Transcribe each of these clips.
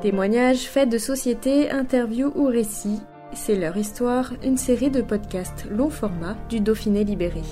Témoignages, faits de société, interviews ou récits, c'est leur histoire, une série de podcasts long format du Dauphiné libéré.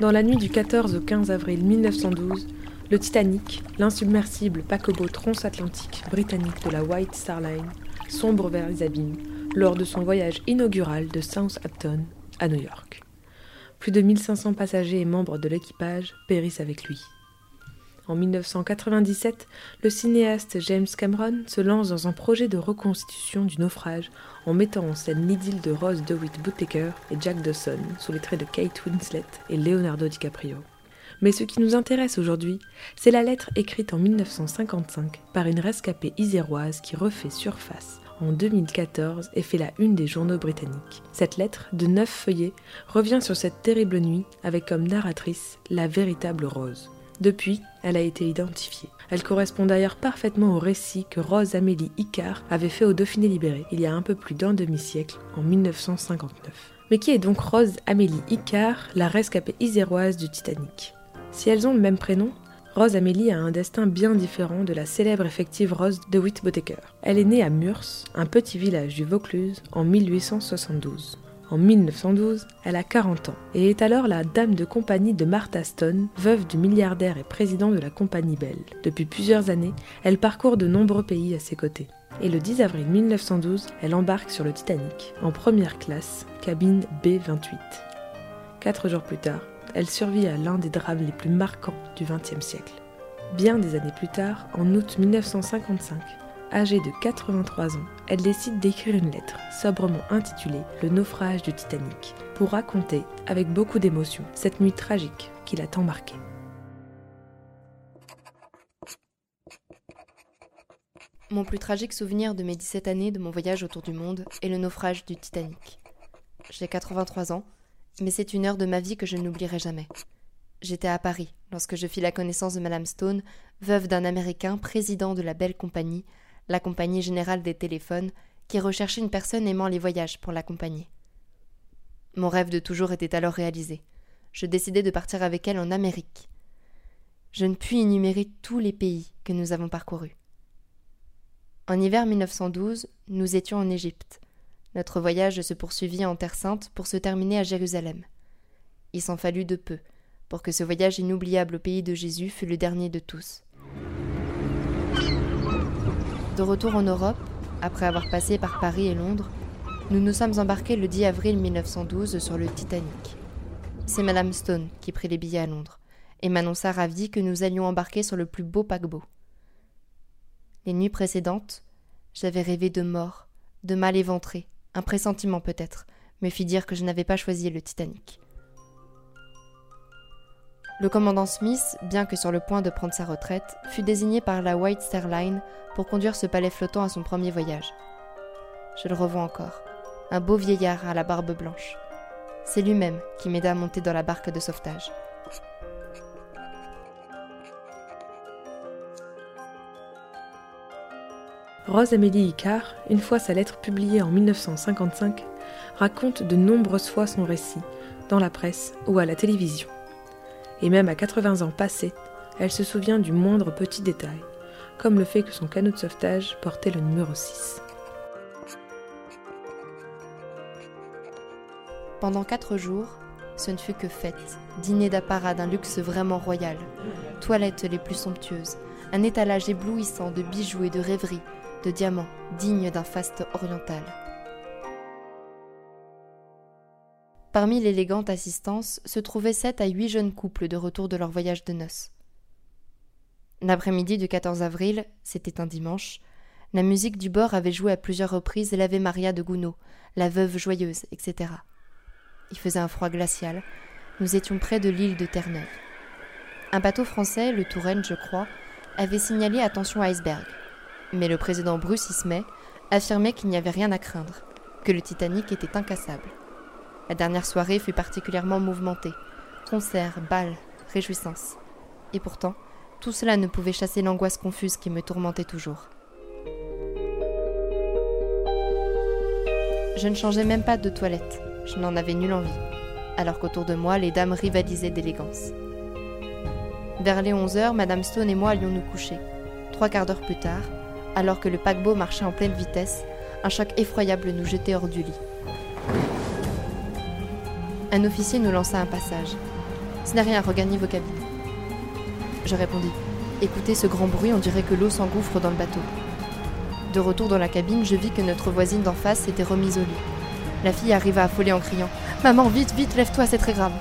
Dans la nuit du 14 au 15 avril 1912, le Titanic, l'insubmersible paquebot transatlantique britannique de la White Star Line, sombre vers les abîmes lors de son voyage inaugural de Southampton à New York. Plus de 1500 passagers et membres de l'équipage périssent avec lui. En 1997, le cinéaste James Cameron se lance dans un projet de reconstitution du naufrage en mettant en scène l'idylle de Rose DeWitt Bootlecker et Jack Dawson sous les traits de Kate Winslet et Leonardo DiCaprio. Mais ce qui nous intéresse aujourd'hui, c'est la lettre écrite en 1955 par une rescapée iséroise qui refait surface en 2014 et fait la une des journaux britanniques. Cette lettre, de neuf feuillets, revient sur cette terrible nuit avec comme narratrice la véritable Rose. Depuis, elle a été identifiée. Elle correspond d'ailleurs parfaitement au récit que Rose Amélie Icard avait fait au Dauphiné libéré il y a un peu plus d'un demi-siècle, en 1959. Mais qui est donc Rose Amélie Icard, la rescapée iséroise du Titanic? Si elles ont le même prénom, Rose Amélie a un destin bien différent de la célèbre effective Rose de Whitbotecker. Elle est née à Murs, un petit village du Vaucluse, en 1872. En 1912, elle a 40 ans et est alors la dame de compagnie de Martha Stone, veuve du milliardaire et président de la compagnie Bell. Depuis plusieurs années, elle parcourt de nombreux pays à ses côtés. Et le 10 avril 1912, elle embarque sur le Titanic, en première classe, cabine B28. Quatre jours plus tard, elle survit à l'un des drames les plus marquants du XXe siècle. Bien des années plus tard, en août 1955, âgée de 83 ans, elle décide d'écrire une lettre, sobrement intitulée Le naufrage du Titanic, pour raconter, avec beaucoup d'émotion, cette nuit tragique qui l'a tant marquée. Mon plus tragique souvenir de mes 17 années de mon voyage autour du monde est le naufrage du Titanic. J'ai 83 ans mais c'est une heure de ma vie que je n'oublierai jamais. J'étais à Paris lorsque je fis la connaissance de Madame Stone, veuve d'un Américain président de la belle compagnie, la compagnie générale des téléphones, qui recherchait une personne aimant les voyages pour l'accompagner. Mon rêve de toujours était alors réalisé. Je décidai de partir avec elle en Amérique. Je ne puis énumérer tous les pays que nous avons parcourus. En hiver 1912, nous étions en Égypte. Notre voyage se poursuivit en Terre Sainte pour se terminer à Jérusalem. Il s'en fallut de peu pour que ce voyage inoubliable au pays de Jésus fût le dernier de tous. De retour en Europe, après avoir passé par Paris et Londres, nous nous sommes embarqués le 10 avril 1912 sur le Titanic. C'est Madame Stone qui prit les billets à Londres et m'annonça ravie que nous allions embarquer sur le plus beau paquebot. Les nuits précédentes, j'avais rêvé de mort, de mal éventré, un pressentiment peut-être, me fit dire que je n'avais pas choisi le Titanic. Le commandant Smith, bien que sur le point de prendre sa retraite, fut désigné par la White Star Line pour conduire ce palais flottant à son premier voyage. Je le revois encore, un beau vieillard à la barbe blanche. C'est lui-même qui m'aida à monter dans la barque de sauvetage. Rose Amélie Icard, une fois sa lettre publiée en 1955, raconte de nombreuses fois son récit, dans la presse ou à la télévision. Et même à 80 ans passés, elle se souvient du moindre petit détail, comme le fait que son canot de sauvetage portait le numéro 6. Pendant quatre jours, ce ne fut que fête, dîner d'apparat d'un luxe vraiment royal, toilettes les plus somptueuses, un étalage éblouissant de bijoux et de rêveries, de diamants dignes d'un faste oriental. Parmi l'élégante assistance se trouvaient sept à huit jeunes couples de retour de leur voyage de noces. L'après-midi du 14 avril, c'était un dimanche, La musique du bord avait joué à plusieurs reprises l'Ave Maria de Gounod, la veuve joyeuse, etc. Il faisait un froid glacial. Nous étions près de l'île de Terre-Neuve. Un bateau français, le Touraine, je crois, avait signalé attention iceberg. Mais le président Bruce Ismay affirmait qu'il n'y avait rien à craindre, que le Titanic était incassable. La dernière soirée fut particulièrement mouvementée. Concerts, bals, réjouissances. Et pourtant, tout cela ne pouvait chasser l'angoisse confuse qui me tourmentait toujours. Je ne changeais même pas de toilette, je n'en avais nulle envie, alors qu'autour de moi les dames rivalisaient d'élégance. Vers les 11 heures, Madame Stone et moi allions nous coucher. Trois quarts d'heure plus tard, alors que le paquebot marchait en pleine vitesse, un choc effroyable nous jetait hors du lit. Un officier nous lança un passage. Ce n'est rien, regagnez vos cabines. Je répondis. Écoutez ce grand bruit, on dirait que l'eau s'engouffre dans le bateau. De retour dans la cabine, je vis que notre voisine d'en face s'était remise au lit. La fille arriva affolée en criant Maman, vite, vite, lève-toi, c'est très grave.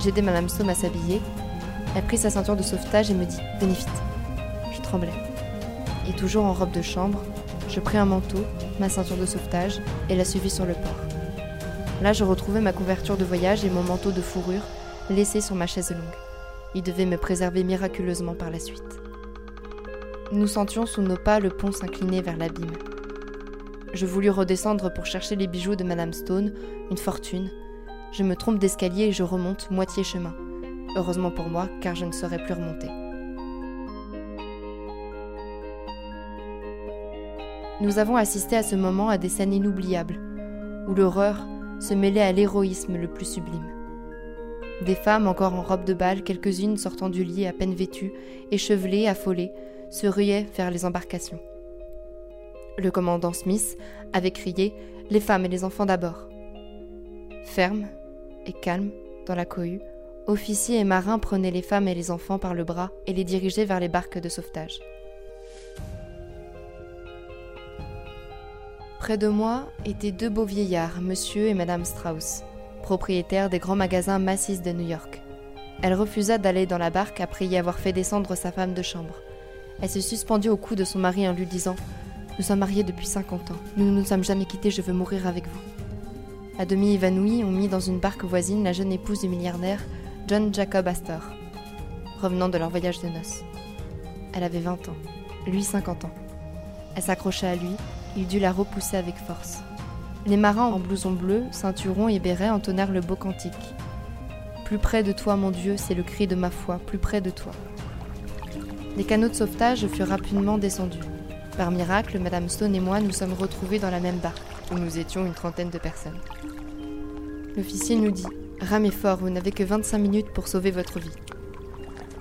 J'aidai Madame Stone à s'habiller. Elle prit sa ceinture de sauvetage et me dit Venez. Je tremblais. Et toujours en robe de chambre, je pris un manteau, ma ceinture de sauvetage et la suivis sur le port. Là, je retrouvais ma couverture de voyage et mon manteau de fourrure laissé sur ma chaise longue. Il devait me préserver miraculeusement par la suite. Nous sentions sous nos pas le pont s'incliner vers l'abîme. Je voulus redescendre pour chercher les bijoux de Madame Stone, une fortune. Je me trompe d'escalier et je remonte moitié chemin. Heureusement pour moi, car je ne saurais plus remonter. Nous avons assisté à ce moment à des scènes inoubliables, où l'horreur se mêlait à l'héroïsme le plus sublime. Des femmes encore en robe de bal, quelques-unes sortant du lit à peine vêtues, échevelées, affolées, se ruaient vers les embarcations. Le commandant Smith avait crié Les femmes et les enfants d'abord. Ferme et calme, dans la cohue, officiers et marins prenaient les femmes et les enfants par le bras et les dirigeaient vers les barques de sauvetage. Près de moi étaient deux beaux vieillards, monsieur et madame Strauss propriétaire des grands magasins Macy's de New York. Elle refusa d'aller dans la barque après y avoir fait descendre sa femme de chambre. Elle se suspendit au cou de son mari en lui disant Nous sommes mariés depuis 50 ans, nous ne nous sommes jamais quittés, je veux mourir avec vous. À demi évanouie, on mit dans une barque voisine la jeune épouse du milliardaire John Jacob Astor, revenant de leur voyage de noces. Elle avait 20 ans, lui 50 ans. Elle s'accrocha à lui, il dut la repousser avec force. Les marins en blouson bleu, ceinturon et béret entonnèrent le beau cantique. Plus près de toi, mon Dieu, c'est le cri de ma foi, plus près de toi. Les canaux de sauvetage furent rapidement descendus. Par miracle, Madame Stone et moi nous sommes retrouvés dans la même barque, où nous étions une trentaine de personnes. L'officier nous dit Ramez fort, vous n'avez que 25 minutes pour sauver votre vie.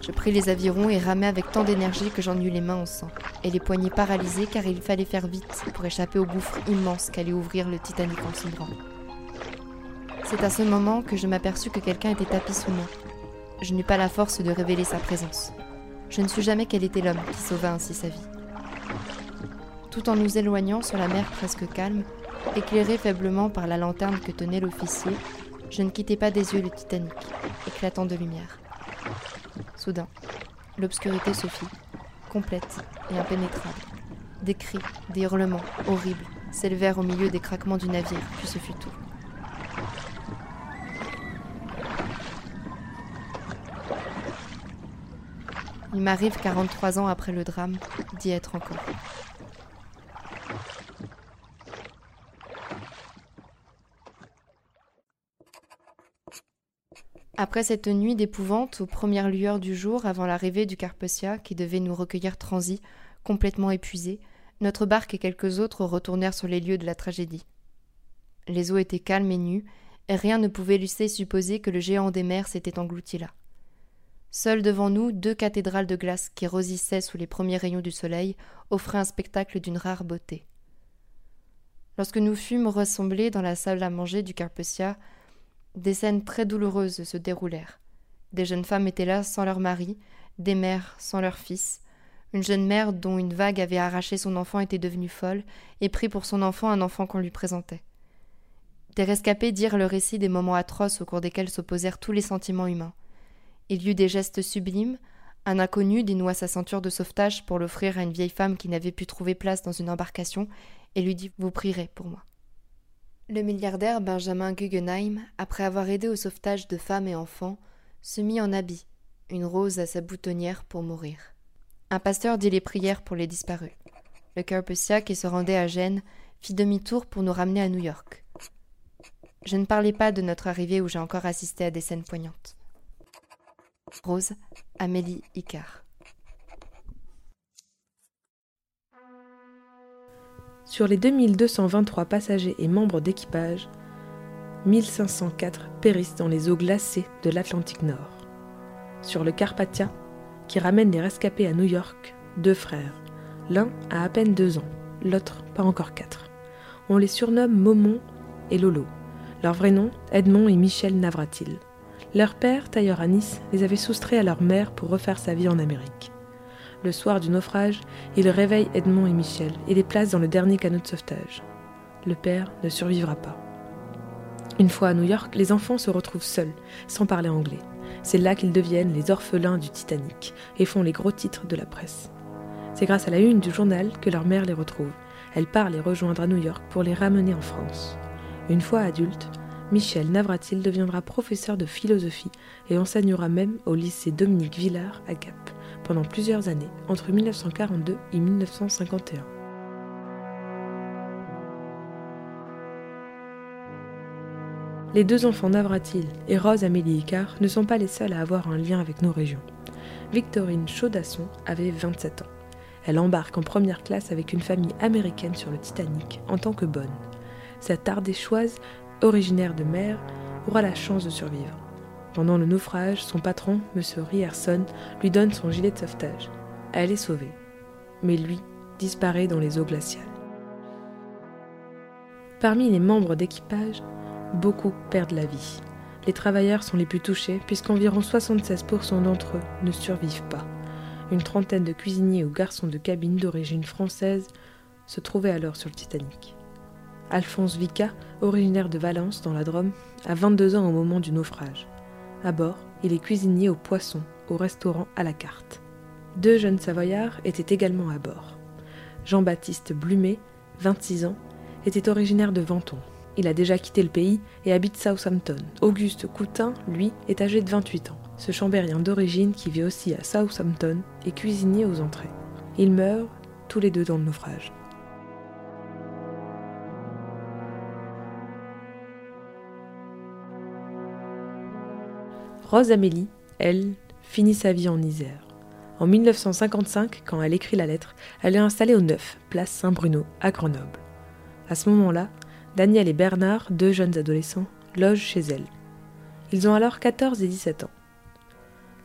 Je pris les avirons et ramai avec tant d'énergie que j'en eus les mains en sang, et les poignets paralysés car il fallait faire vite pour échapper au gouffre immense qu'allait ouvrir le Titanic en sombrant. C'est à ce moment que je m'aperçus que quelqu'un était tapis sous moi. Je n'eus pas la force de révéler sa présence. Je ne sus jamais quel était l'homme qui sauva ainsi sa vie. Tout en nous éloignant sur la mer presque calme, éclairée faiblement par la lanterne que tenait l'officier, je ne quittais pas des yeux le Titanic, éclatant de lumière. Soudain, l'obscurité se fit, complète et impénétrable. Des cris, des hurlements horribles s'élevèrent au milieu des craquements du navire, puis ce fut tout. Il m'arrive 43 ans après le drame d'y être encore. Après cette nuit d'épouvante, aux premières lueurs du jour, avant l'arrivée du Carpessia, qui devait nous recueillir transis, complètement épuisés, notre barque et quelques autres retournèrent sur les lieux de la tragédie. Les eaux étaient calmes et nues, et rien ne pouvait laisser supposer que le géant des mers s'était englouti là. Seules devant nous, deux cathédrales de glace qui rosissaient sous les premiers rayons du soleil offraient un spectacle d'une rare beauté. Lorsque nous fûmes rassemblés dans la salle à manger du Carpessia, des scènes très douloureuses se déroulèrent. Des jeunes femmes étaient là sans leur mari, des mères sans leurs fils. Une jeune mère dont une vague avait arraché son enfant était devenue folle et prit pour son enfant un enfant qu'on lui présentait. Des rescapés dirent le récit des moments atroces au cours desquels s'opposèrent tous les sentiments humains. Il y eut des gestes sublimes, Un inconnu dénoua sa ceinture de sauvetage pour l'offrir à une vieille femme qui n'avait pu trouver place dans une embarcation et lui dit Vous prierez pour moi. Le milliardaire Benjamin Guggenheim, après avoir aidé au sauvetage de femmes et enfants, se mit en habit, une rose à sa boutonnière pour mourir. Un pasteur dit les prières pour les disparus. Le cœur qui se rendait à Gênes fit demi-tour pour nous ramener à New York. Je ne parlais pas de notre arrivée où j'ai encore assisté à des scènes poignantes. Rose, Amélie Icard. Sur les 2223 passagers et membres d'équipage, 1504 périssent dans les eaux glacées de l'Atlantique Nord. Sur le Carpathia, qui ramène les rescapés à New York, deux frères. L'un a à peine deux ans, l'autre pas encore quatre. On les surnomme Momon et Lolo. Leur vrai nom, Edmond et Michel Navratil. Leur père, tailleur à Nice, les avait soustraits à leur mère pour refaire sa vie en Amérique. Le soir du naufrage, il réveille Edmond et Michel et les place dans le dernier canot de sauvetage. Le père ne survivra pas. Une fois à New York, les enfants se retrouvent seuls, sans parler anglais. C'est là qu'ils deviennent les orphelins du Titanic et font les gros titres de la presse. C'est grâce à la une du journal que leur mère les retrouve. Elle part les rejoindre à New York pour les ramener en France. Une fois adulte, Michel Navratil deviendra professeur de philosophie et enseignera même au lycée Dominique Villard à Gap pendant plusieurs années, entre 1942 et 1951. Les deux enfants Navratil et Rose Amélie Icard ne sont pas les seuls à avoir un lien avec nos régions. Victorine Chaudasson avait 27 ans. Elle embarque en première classe avec une famille américaine sur le Titanic en tant que bonne. Cette ardéchoise, originaire de mer, aura la chance de survivre. Pendant le naufrage, son patron, M. Rierson, lui donne son gilet de sauvetage. Elle est sauvée. Mais lui disparaît dans les eaux glaciales. Parmi les membres d'équipage, beaucoup perdent la vie. Les travailleurs sont les plus touchés puisqu'environ 76% d'entre eux ne survivent pas. Une trentaine de cuisiniers ou garçons de cabine d'origine française se trouvaient alors sur le Titanic. Alphonse Vica, originaire de Valence dans la Drôme, a 22 ans au moment du naufrage. À bord, il est cuisinier au poisson, au restaurant à la carte. Deux jeunes savoyards étaient également à bord. Jean-Baptiste Blumet, 26 ans, était originaire de Venton. Il a déjà quitté le pays et habite Southampton. Auguste Coutin, lui, est âgé de 28 ans. Ce chambérien d'origine qui vit aussi à Southampton est cuisinier aux entrées. Ils meurent tous les deux dans le naufrage. Rose Amélie, elle, finit sa vie en Isère. En 1955, quand elle écrit la lettre, elle est installée au 9, place Saint-Bruno, à Grenoble. À ce moment-là, Daniel et Bernard, deux jeunes adolescents, logent chez elle. Ils ont alors 14 et 17 ans.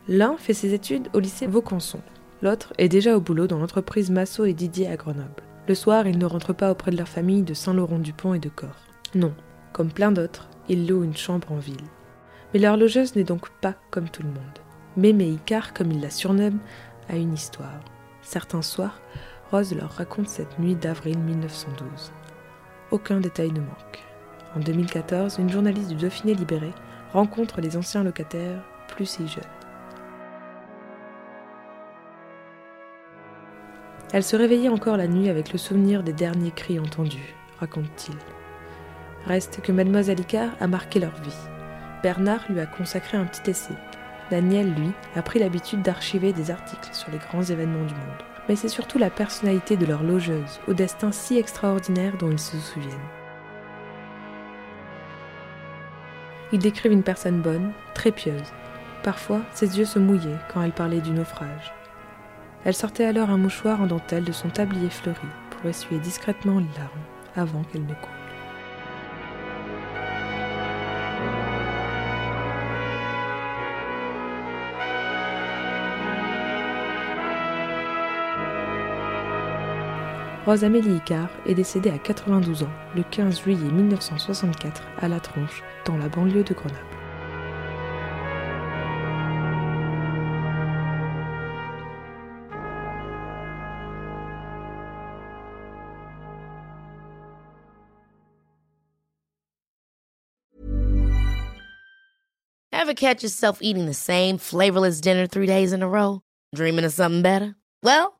L'un fait ses études au lycée Vaucanson, l'autre est déjà au boulot dans l'entreprise Massot et Didier à Grenoble. Le soir, ils ne rentrent pas auprès de leur famille de Saint-Laurent-du-Pont et de Corps. Non, comme plein d'autres, ils louent une chambre en ville. Mais leur logeuse n'est donc pas comme tout le monde. Mémé Icar, comme il la surnomme, a une histoire. Certains soirs, Rose leur raconte cette nuit d'avril 1912. Aucun détail ne manque. En 2014, une journaliste du Dauphiné libéré rencontre les anciens locataires, plus si jeunes. Elle se réveillait encore la nuit avec le souvenir des derniers cris entendus, raconte-t-il. Reste que mademoiselle Icard a marqué leur vie. Bernard lui a consacré un petit essai. Daniel, lui, a pris l'habitude d'archiver des articles sur les grands événements du monde. Mais c'est surtout la personnalité de leur logeuse, au destin si extraordinaire dont ils se souviennent. Ils décrivent une personne bonne, très pieuse. Parfois, ses yeux se mouillaient quand elle parlait du naufrage. Elle sortait alors un mouchoir en dentelle de son tablier fleuri pour essuyer discrètement les larmes avant qu'elle ne coule. Rose Amélie Icard est décédée à 92 ans le 15 juillet 1964 à La Tronche, dans la banlieue de Grenoble. Ever catch yourself eating the same flavorless dinner three days in a row? Dreaming of something better? Well,